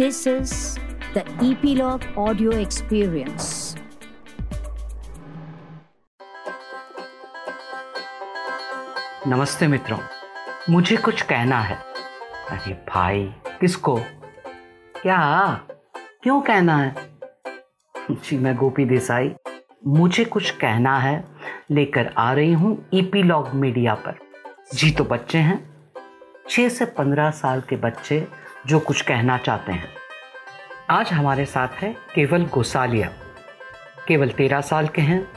This is the Epilogue Audio Experience. नमस्ते मित्रों, मुझे कुछ कहना है। अरे भाई, किसको? क्या? क्यों कहना है? जी, मैं गोपी देसाई। मुझे कुछ कहना है, लेकर आ रही हूँ ईपीलॉग मीडिया पर। जी तो बच्चे हैं। छः से पंद्रह साल के बच्चे जो कुछ कहना चाहते हैं। आज हमारे साथ है केवल गोसालिया। केवल तेरह साल के हैं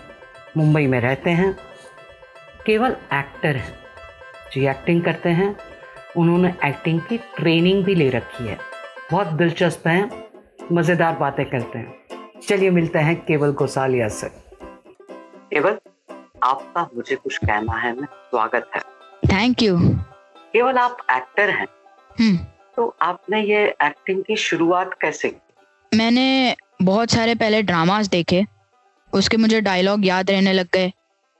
मुंबई में रहते हैं। केवल एक्टर हैं जी एक्टिंग करते हैं। उन्होंने एक्टिंग की ट्रेनिंग भी ले रखी है। बहुत दिलचस्प हैं मज़ेदार बातें करते हैं। चलिए मिलते हैं केवल गोसालिया से। केवल आपका मुझे कुछ कहना है मैं स्वागत है। थैंक यू केवल आप एक्टर हैं। हम्म। तो आपने ये एक्टिंग की शुरुआत कैसे की? मैंने बहुत सारे पहले ड्रामास देखे, उसके मुझे डायलॉग याद रहने लग गए।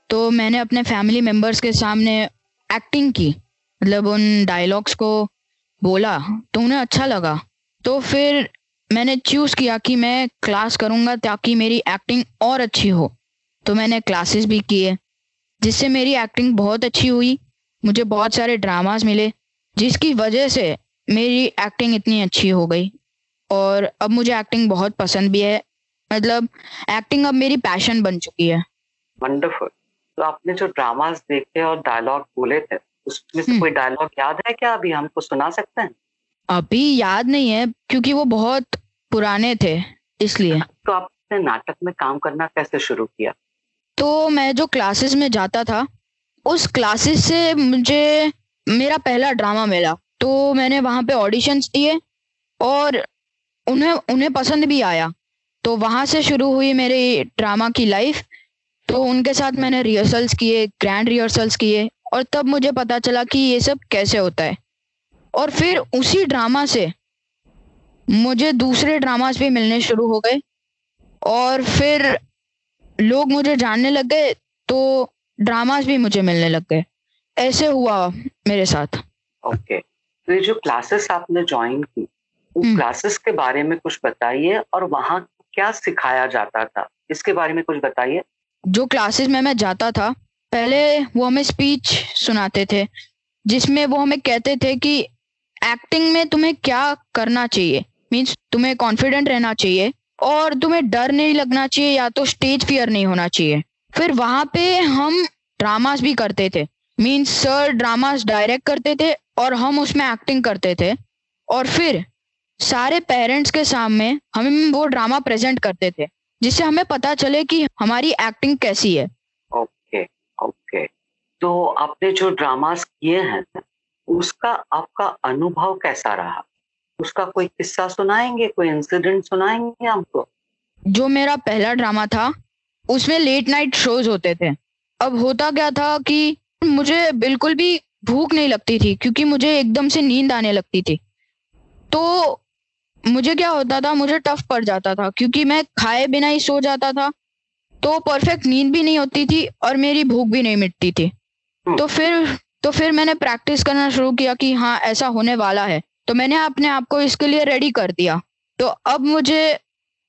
तो मैंने अपने फैमिली मेंबर्स के सामने एक्टिंग की मतलब उन डायलॉग्स को बोला तो उन्हें अच्छा लगा। तो फिर मैंने चूज़ किया कि मैं क्लास करूँगा ताकि मेरी एक्टिंग और अच्छी हो। तो मैंने क्लासेस भी किए, जिससे मेरी एक्टिंग बहुत अच्छी हुई। मुझे बहुत सारे ड्रामास मिले, जिसकी वजह से मेरी एक्टिंग इतनी अच्छी हो गई। और अब मुझे एक्टिंग बहुत पसंद भी है। मतलब एक्टिंग अब मेरी पैशन बन चुकी है। वंडरफुल तो आपने जो ड्रामास देखे और डायलॉग बोले थे उसमें से हम्म। कोई डायलॉग याद है क्या अभी? हमको सुना सकते हैं? अभी याद नहीं है क्योंकि वो बहुत पुराने थे इसलिए। तो आपने नाटक में काम करना कैसे शुरू किया? तो मैं जो क्लासेस में जाता था उस क्लासेस से मुझे मेरा पहला ड्रामा मिला। तो मैंने वहाँ पे ऑडिशंस दिए और उन्हें उन्हें पसंद भी आया। तो वहाँ से शुरू हुई मेरी ड्रामा की लाइफ तो उनके साथ मैंने रिहर्सल्स किए ग्रैंड रिहर्सल्स किए और तब मुझे पता चला कि ये सब कैसे होता है। और फिर उसी ड्रामा से मुझे दूसरे ड्रामास भी मिलने शुरू हो गए और फिर लोग मुझे जानने लग गए तो ड्रामास भी मुझे मिलने लग गए। ऐसे हुआ मेरे साथ। ओके तो ये जो क्लासेस आपने ज्वाइन की हम्म। क्लासेस के बारे में कुछ बताइए और वहाँ क्या सिखाया जाता था? इसके बारे में कुछ बताइए। जो क्लासेस में मैं जाता था पहले वो हमें स्पीच सुनाते थे जिसमें वो हमें कहते थे कि एक्टिंग में तुम्हें क्या करना चाहिए? मीन्स तुम्हें कॉन्फिडेंट रहना चाहिए और तुम्हें डर नहीं लगना चाहिए या तो स्टेज फियर नहीं होना चाहिए। फिर वहाँ पे हम ड्रामास भी करते थे। मीन्स सर ड्रामास डायरेक्ट करते थे और हम उसमें एक्टिंग करते थे। और फिर सारे पेरेंट्स के सामने हम वो ड्रामा प्रेजेंट करते थे जिससे हमें पता चले कि हमारी एक्टिंग कैसी है। ओके ओके तो आपने जो ड्रामास किए हैं उसका आपका अनुभव कैसा रहा? उसका कोई किस्सा सुनाएँगे कोई इंसिडेंट सुनाएँगे हमको? जो मेरा पहला ड्रामा था उसमें लेट नाइट शोज़ होते थे। अब होता क्या था कि मुझे बिल्कुल भी भूख नहीं लगती थी क्योंकि मुझे एकदम से नींद आने लगती थी। तो मुझे क्या होता था मुझे टफ पड़ जाता था क्योंकि मैं खाए बिना ही सो जाता था तो परफेक्ट नींद भी नहीं होती थी और मेरी भूख भी नहीं मिटती थी। तो फिर तो फिर मैंने प्रैक्टिस करना शुरू किया कि हाँ ऐसा होने वाला है। तो मैंने अपने आप को इसके लिए रेडी कर दिया। तो अब मुझे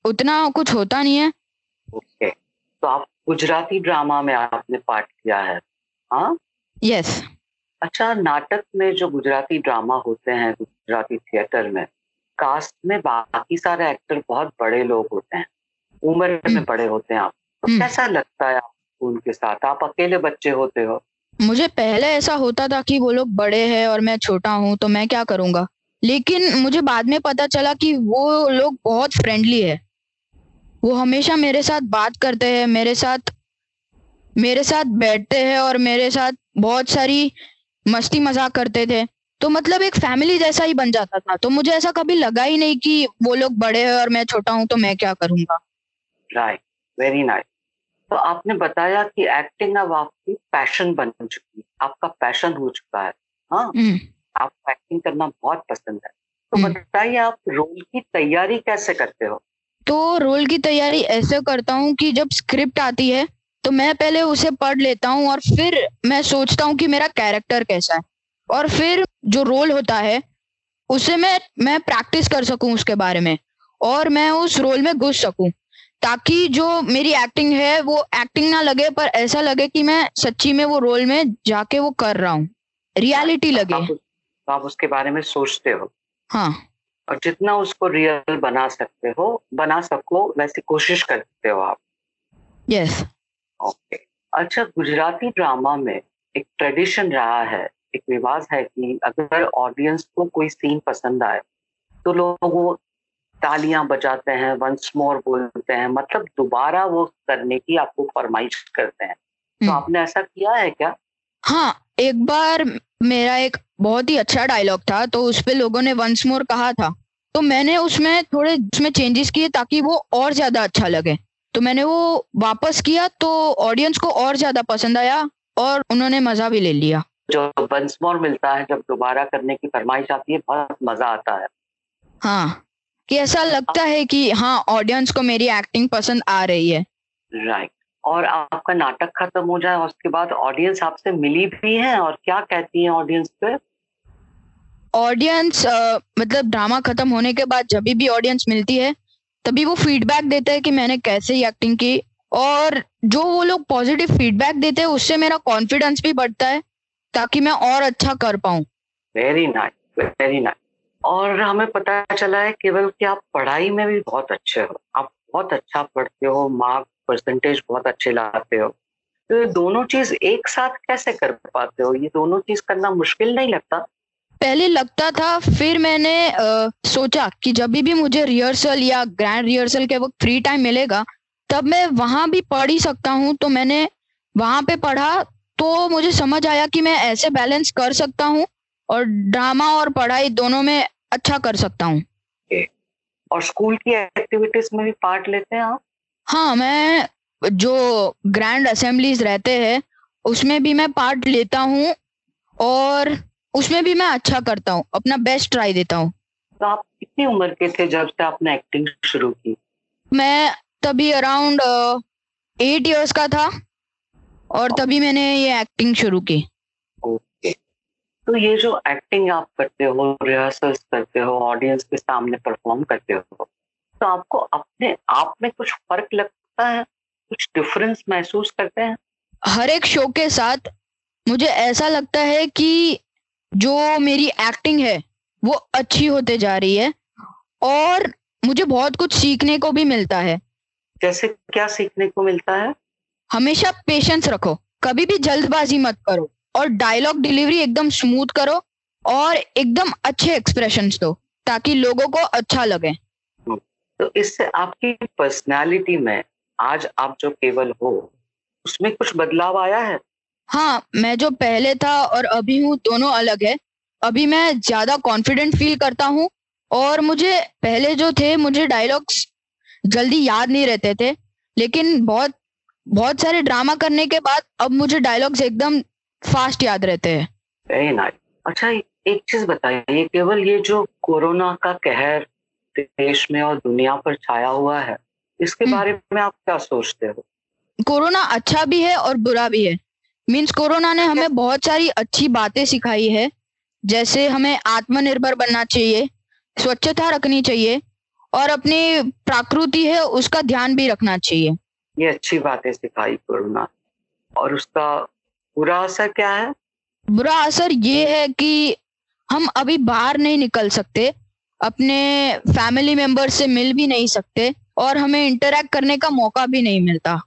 उतना कुछ होता नहीं है। ओके। तो आप गुजराती ड्रामा में आपने पार्ट किया है। हाँ? यस अच्छा नाटक में जो गुजराती ड्रामा होते हैं गुजराती थिएटर में कास्ट में बाकी सारे एक्टर बहुत बड़े लोग होते हैं। उम्र में हम्म। बड़े होते हैं आप। तो हम्म। कैसा लगता है आपको उनके साथ? आप अकेले बच्चे होते हो। मुझे पहले ऐसा होता था कि वो लोग बड़े हैं और मैं छोटा हूँ तो मैं क्या करूँगा? लेकिन मुझे बाद में पता चला कि वो लोग बहुत फ्रेंडली है। वो हमेशा मेरे साथ बात करते हैं मेरे साथ मेरे साथ बैठते हैं और मेरे साथ बहुत सारी मस्ती मज़ाक करते थे। तो मतलब एक फैमिली जैसा ही बन जाता था। तो मुझे ऐसा कभी लगा ही नहीं कि वो लोग बड़े हैं और मैं छोटा हूँ तो मैं क्या करूँगा? राइट वेरी नाइस तो आपने बताया कि एक्टिंग अब आपकी पैशन बन चुकी है। आपका पैशन हो चुका है। हाँ? हम्म, आपको एक्टिंग करना बहुत पसंद है। तो हम्म। बताइए आप रोल की तैयारी कैसे करते हो? तो रोल की तैयारी ऐसे करता हूँ कि जब स्क्रिप्ट आती है तो मैं पहले उसे पढ़ लेता हूँ और फिर मैं सोचता हूँ कि मेरा कैरेक्टर कैसा है। और फिर जो रोल होता है उसे मैं मैं प्रैक्टिस कर सकूँ उसके बारे में और मैं उस रोल में घुस सकूँ ताकि जो मेरी एक्टिंग है वो एक्टिंग ना लगे पर ऐसा लगे कि मैं सच्ची में वो रोल में जाके वो कर रहा हूँ। रियलिटी लगे। आप, आप उसके बारे में सोचते हो। हाँ। और जितना उसको रियल बना सकते हो बना सको वैसे कोशिश करते हो आप। यस ओके अच्छा गुजराती ड्रामा में एक ट्रेडिशन रहा है एक रिवाज है कि अगर ऑडियंस को कोई सीन पसंद आए तो लोग वो तालियाँ बजाते हैं वंस मोर बोलते हैं मतलब दोबारा वो करने की आपको फरमाइश करते हैं। तो हम्म। आपने ऐसा किया है क्या? हाँ एक बार मेरा एक बहुत ही अच्छा डायलॉग था तो उस पे लोगों ने वंस मोर कहा था। तो मैंने उसमें थोड़े उसमें चेंजेस किए ताकि वो और ज़्यादा अच्छा लगे। तो मैंने वो वापस किया तो ऑडियंस को और ज़्यादा पसंद आया और उन्होंने मज़ा भी ले लिया। जो वंस मोर मिलता है जब दोबारा करने की फरमाइश आती है बहुत मज़ा आता है। हाँ कि ऐसा लगता है कि हाँ ऑडियंस को मेरी एक्टिंग पसंद आ रही है। राइट और आपका नाटक खत्म हो जाए उसके बाद ऑडियंस आपसे मिली भी है और क्या कहती है ऑडियंस पे? ऑडियंस मतलब ड्रामा खत्म होने के बाद जब भी ऑडियंस मिलती है तभी वो फीडबैक देते हैं कि मैंने कैसे एक्टिंग की। और जो वो लोग पॉजिटिव फीडबैक देते हैं, उससे मेरा कॉन्फिडेंस भी बढ़ता है, ताकि मैं और अच्छा कर पाऊँ। वेरी नाइस वेरी नाइस और हमें पता चला है केवल कि आप पढ़ाई में भी बहुत अच्छे हो। आप बहुत अच्छा पढ़ते हो मार्क परसेंटेज बहुत अच्छे लाते हो। तो ये दोनों चीज़ एक साथ कैसे कर पाते हो? ये दोनों चीज़ करना मुश्किल नहीं लगता। पहले लगता था फिर मैंने आ, सोचा कि जब भी मुझे रिहर्सल या ग्रैंड रिहर्सल के वक्त फ्री टाइम मिलेगा तब मैं वहाँ भी पढ़ ही सकता हूँ। तो मैंने वहाँ पे पढ़ा तो मुझे समझ आया कि मैं ऐसे बैलेंस कर सकता हूँ और ड्रामा और पढ़ाई दोनों में अच्छा कर सकता हूँ। और स्कूल की एक्टिविटीज़ में भी पार्ट लेते हैं आप? हाँ मैं जो ग्रैंड असेंबलीज रहते हैं उसमें भी मैं पार्ट लेता हूँ और उसमें भी मैं अच्छा करता हूँ अपना बेस्ट ट्राई देता हूँ। तो आप कितनी उम्र के थे जब से आपने एक्टिंग शुरू की? मैं तभी अराउंड एट इयर्स का था और तभी मैंने ये एक्टिंग शुरू की। ओके तो ये जो एक्टिंग आप करते हो रिहर्सल्स करते हो ऑडियंस के सामने परफॉर्म करते हो तो आपको अपने आप में कुछ फ़र्क लगता है? कुछ डिफरेंस महसूस करते हैं? हर एक शो के साथ मुझे ऐसा लगता है कि जो मेरी एक्टिंग है वो अच्छी होते जा रही है और मुझे बहुत कुछ सीखने को भी मिलता है। जैसे क्या सीखने को मिलता है? हमेशा पेशेंस रखो कभी भी जल्दबाजी मत करो और डायलॉग डिलीवरी एकदम स्मूथ करो और एकदम अच्छे एक्सप्रेशन दो ताकि लोगों को अच्छा लगे। तो इससे आपकी पर्सनालिटी में आज आप जो केवल हो उसमें कुछ बदलाव आया है? हाँ मैं जो पहले था और अभी हूँ दोनों अलग है। अभी मैं ज़्यादा कॉन्फिडेंट फील करता हूँ और मुझे पहले जो थे मुझे डायलॉग्स जल्दी याद नहीं रहते थे। लेकिन बहुत बहुत सारे ड्रामा करने के बाद अब मुझे डायलॉग्स एकदम फास्ट याद रहते हैं। अच्छा एक चीज़ बताइए केवल ये जो कोरोना का कहर देश में और दुनिया पर छाया हुआ है इसके हम्म। बारे में आप क्या सोचते हो? कोरोना अच्छा भी है और बुरा भी है। मीन्स कोरोना ने हमें बहुत सारी अच्छी बातें सिखाई है। जैसे हमें आत्मनिर्भर बनना चाहिए स्वच्छता रखनी चाहिए और अपनी प्रकृति है उसका ध्यान भी रखना चाहिए। ये अच्छी बातें सिखाई कोरोना और उसका बुरा असर क्या है? बुरा असर ये है कि हम अभी बाहर नहीं निकल सकते अपने फैमिली मेंबर से मिल भी नहीं सकते और हमें इंटरेक्ट करने का मौका भी नहीं मिलता।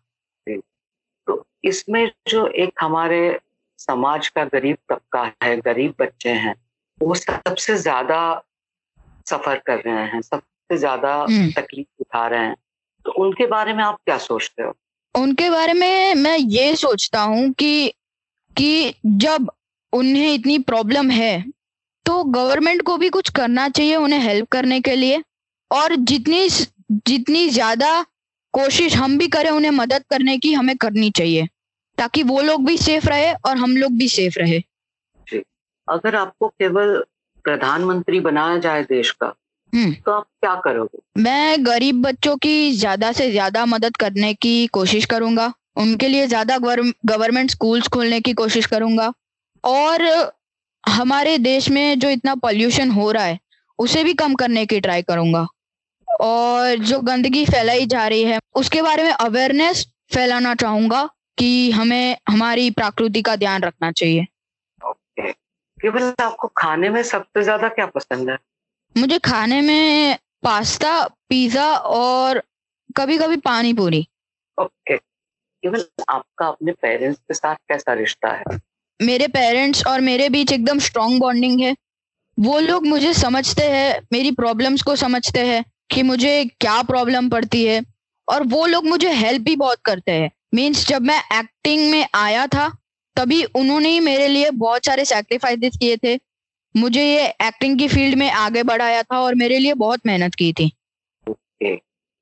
इसमें जो एक हमारे समाज का गरीब तबका है गरीब बच्चे हैं वो सबसे ज़्यादा सफ़र कर रहे हैं सबसे ज़्यादा हम्म। तकलीफ़ उठा रहे हैं। तो उनके बारे में आप क्या सोचते हो? उनके बारे में मैं ये सोचता हूँ कि कि जब उन्हें इतनी प्रॉब्लम है तो गवर्नमेंट को भी कुछ करना चाहिए उन्हें हेल्प करने के लिए। और जितनी जितनी ज़्यादा कोशिश हम भी करें उन्हें मदद करने की हमें करनी चाहिए। ताकि वो लोग भी सेफ़ रहे और हम लोग भी सेफ़ रहे। अगर आपको केवल प्रधानमंत्री बनाया जाए देश का हम्म। तो आप क्या करोगे? मैं गरीब बच्चों की ज़्यादा से ज़्यादा मदद करने की कोशिश करूँगा उनके लिए ज़्यादा गवर्नमेंट स्कूल्स खोलने की कोशिश करूँगा और हमारे देश में जो इतना पॉल्यूशन हो रहा है उसे भी कम करने की ट्राई करूँगा। और जो गंदगी फैलाई जा रही है उसके बारे में अवेयरनेस फैलाना चाहूँगा कि हमें हमारी प्रकृति का ध्यान रखना चाहिए। ओके। केवल आपको खाने में सबसे ज़्यादा क्या पसंद है? मुझे खाने में पास्ता पिज्जा और कभी कभी पानी पूरी ओके। केवल आपका अपने पेरेंट्स के साथ कैसा रिश्ता है? मेरे पेरेंट्स और मेरे बीच एकदम स्ट्रॉन्ग बॉन्डिंग है। वो लोग मुझे समझते हैं मेरी प्रॉब्लम्स को समझते हैं कि मुझे क्या प्रॉब्लम पड़ती है। और वो लोग मुझे हेल्प भी बहुत करते हैं। मीन्स जब मैं एक्टिंग में आया था तभी उन्होंने ही मेरे लिए बहुत सारे सेक्रीफाइसेस किए थे। मुझे ये एक्टिंग की फ़ील्ड में आगे बढ़ाया था और मेरे लिए बहुत मेहनत की थी। ओके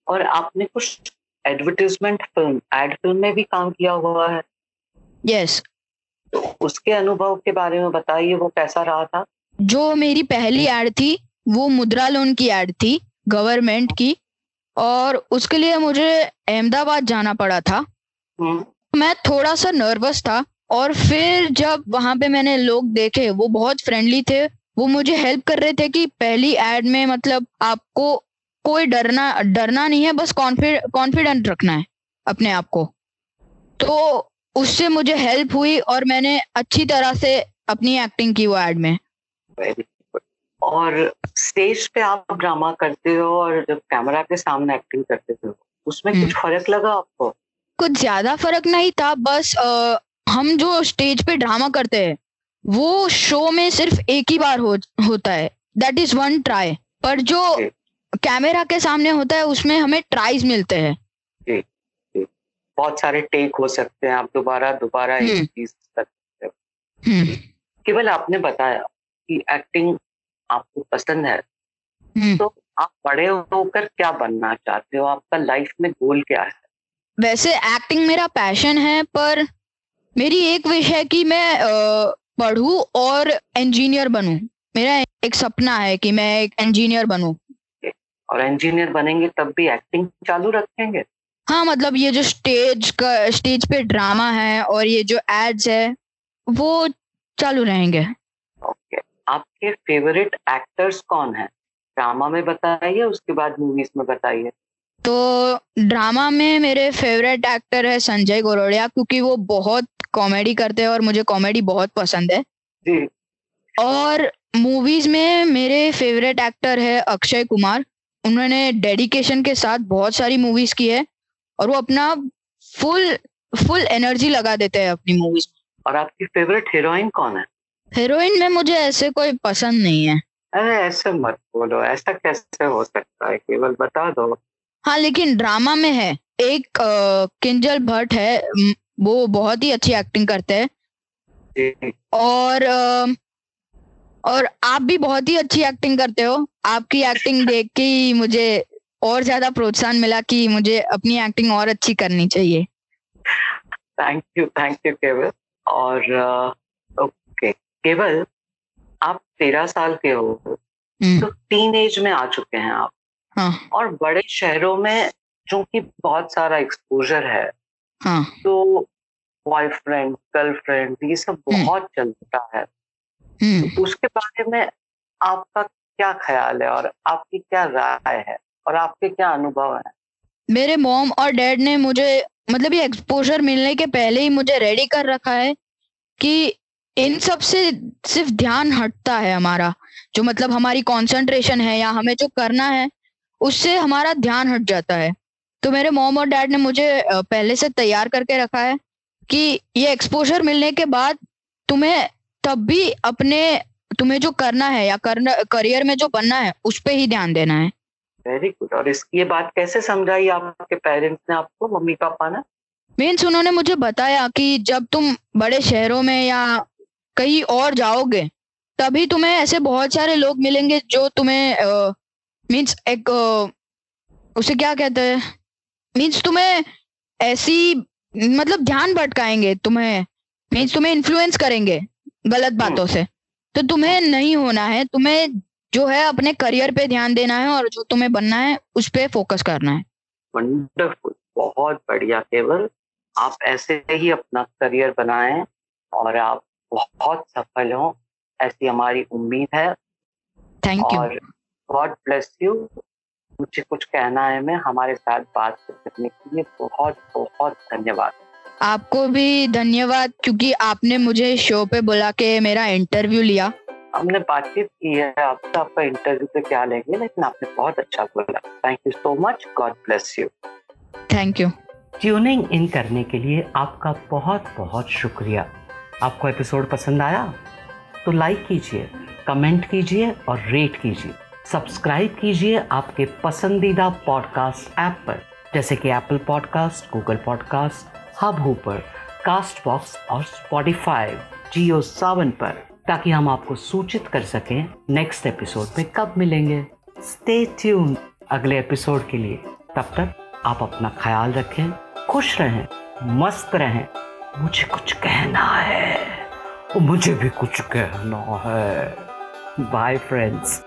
और आपने कुछ एडवर्टीजमेंट फ़िल्म एड फ़िल्म में भी काम किया हुआ है? यस तो उसके अनुभव के बारे में बताइए वो कैसा रहा था? जो मेरी पहली एड थी वो मुद्रा लोन की एड थी गवर्नमेंट की। और उसके लिए मुझे अहमदाबाद जाना पड़ा था। मैं थोड़ा सा नर्वस था और फिर जब वहाँ पे मैंने लोग देखे वो बहुत फ्रेंडली थे वो मुझे हेल्प कर रहे थे कि पहली एड में मतलब आपको कोई डरना डरना नहीं है बस कॉन्फिडेंट रखना है अपने आप को। तो उससे मुझे हेल्प हुई और मैंने अच्छी तरह से अपनी एक्टिंग की वो एड में। और स्टेज पे आप ड्रामा करते हो और जब कैमरा के सामने एक्टिंग करते हो उसमें कुछ फ़र्क लगा आपको? कुछ ज़्यादा फ़र्क नहीं था बस अ, हम जो स्टेज पे ड्रामा करते हैं वो शो में सिर्फ़ एक ही बार हो, होता है। दैट इज़ वन ट्राई पर जो कैमरा के सामने होता है उसमें हमें ट्राइज मिलते हैं। बहुत सारे टेक हो सकते हैं आप दोबारा दोबारा एक हम्म। चीज़ कर हम्म, केवल आपने बताया कि एक्टिंग आपको पसंद है। हम्म। तो आप बड़े होकर क्या बनना चाहते हो? आपका लाइफ में गोल क्या है? वैसे एक्टिंग मेरा पैशन है पर मेरी एक विश है कि मैं पढूं और इंजीनियर बनूं। मेरा एक सपना है कि मैं एक इंजीनियर बनूं। और इंजीनियर बनेंगे तब भी एक्टिंग चालू रखेंगे? हाँ मतलब ये जो स्टेज का स्टेज पे ड्रामा है और ये जो एड्स है वो चालू रहेंगे। ओके आपके फेवरेट एक्टर्स कौन है? ड्रामा में बताइए उसके बाद मूवीज़ में बताइए। तो ड्रामा में मेरे फेवरेट एक्टर है संजय गोरोड़िया क्योंकि वो बहुत कॉमेडी करते हैं और मुझे कॉमेडी बहुत पसंद है। जी। और मूवीज़ में मेरे फेवरेट एक्टर है अक्षय कुमार। उन्होंने डेडिकेशन के साथ बहुत सारी मूवीज़ की है और वो अपना फुल फुल एनर्जी लगा देते हैं अपनी मूवीज़ में। और आपकी फेवरेट हीरोइन कौन है? हीरोइन में मुझे ऐसे कोई पसंद नहीं है। अरे ऐसे मत बोलो। ऐसा कैसे हो सकता है? केवल बता दो। हाँ लेकिन ड्रामा में है। एक अ, किंजल भट्ट है वो बहुत ही अच्छी एक्टिंग करते हैं। और अ, और आप भी बहुत ही अच्छी एक्टिंग करते हो। आपकी एक्टिंग देख के ही मुझे और ज़्यादा प्रोत्साहन मिला कि मुझे अपनी एक्टिंग और अच्छी करनी चाहिए। थैंक यू थैंक यू केवल और ओके केवल आप तेरह साल के हो हम्म, तो टीन एज में आ चुके हैं आप। हाँ। और बड़े शहरों में चूँकि बहुत सारा एक्सपोजर है हाँ। तो बॉयफ्रेंड गर्लफ्रेंड ये सब हम्म। बहुत चलता है। हम्म। तो उसके बारे में आपका क्या ख्याल है और आपकी क्या राय है और आपके क्या अनुभव है? मेरे मॉम और डैड ने मुझे मतलब ये एक्सपोजर मिलने के पहले ही मुझे रेडी कर रखा है कि इन सबसे सिर्फ़ ध्यान हटता है हमारा जो मतलब हमारी कंसंट्रेशन है या हमें जो करना है उससे हमारा ध्यान हट जाता है। तो मेरे मॉम और डैड ने मुझे पहले से तैयार करके रखा है कि ये एक्सपोजर मिलने के बाद तुम्हें तब भी अपने तुम्हें जो करना है या करना करियर में जो बनना है उस पे ही ध्यान देना है। वेरी गुड और इसकी ये बात कैसे समझाई आपके पेरेंट्स ने आपको मम्मी पापा ने? मीन्स उन्होंने मुझे बताया कि जब तुम बड़े शहरों में या कहीं और जाओगे तभी तुम्हें ऐसे बहुत सारे लोग मिलेंगे जो तुम्हें मीन्स एक उसे क्या कहते हैं? मीन्स तुम्हें ऐसी मतलब ध्यान भटकाएँगे तुम्हें। मीन्स तुम्हें इन्फ्लुएंस करेंगे गलत बातों से। तो तुम्हें नहीं होना है तुम्हें जो है अपने करियर पे ध्यान देना है और जो तुम्हें बनना है उस पे फोकस करना है। वंडरफुल बहुत बढ़िया। केवल आप ऐसे ही अपना करियर बनाएँ और आप बहुत सफल हो ऐसी हमारी उम्मीद है। Thank you God bless you मुझे कुछ कहना है मैं हमारे साथ बात करने के लिए बहुत बहुत धन्यवाद। आपको भी धन्यवाद क्योंकि आपने मुझे शो पे बुला के मेरा इंटरव्यू लिया। हमने बातचीत की है आपसे आपका इंटरव्यू पे क्या लेंगे लेकिन आपने बहुत अच्छा बोला। Thank you so much God bless you thank you tuning in करने के लिए आपका बहुत बहुत शुक्रिया। आपको एपिसोड पसंद आया? तो लाइक कीजिए कमेंट कीजिए और रेट कीजिए। सब्सक्राइब कीजिए आपके पसंदीदा पॉडकास्ट ऐप पर, जैसे कि Apple podcast Google podcast Hubhopper Castbox और स्पॉटिफाई जियो सावन पर, ताकि हम आपको सूचित कर सकें नेक्स्ट एपिसोड में कब मिलेंगे। स्टे ट्यून अगले एपिसोड के लिए तब तक आप अपना ख्याल रखें, खुश रहें, मस्त रहें। मुझे कुछ कहना है। मुझे भी कुछ कहना है। Bye friends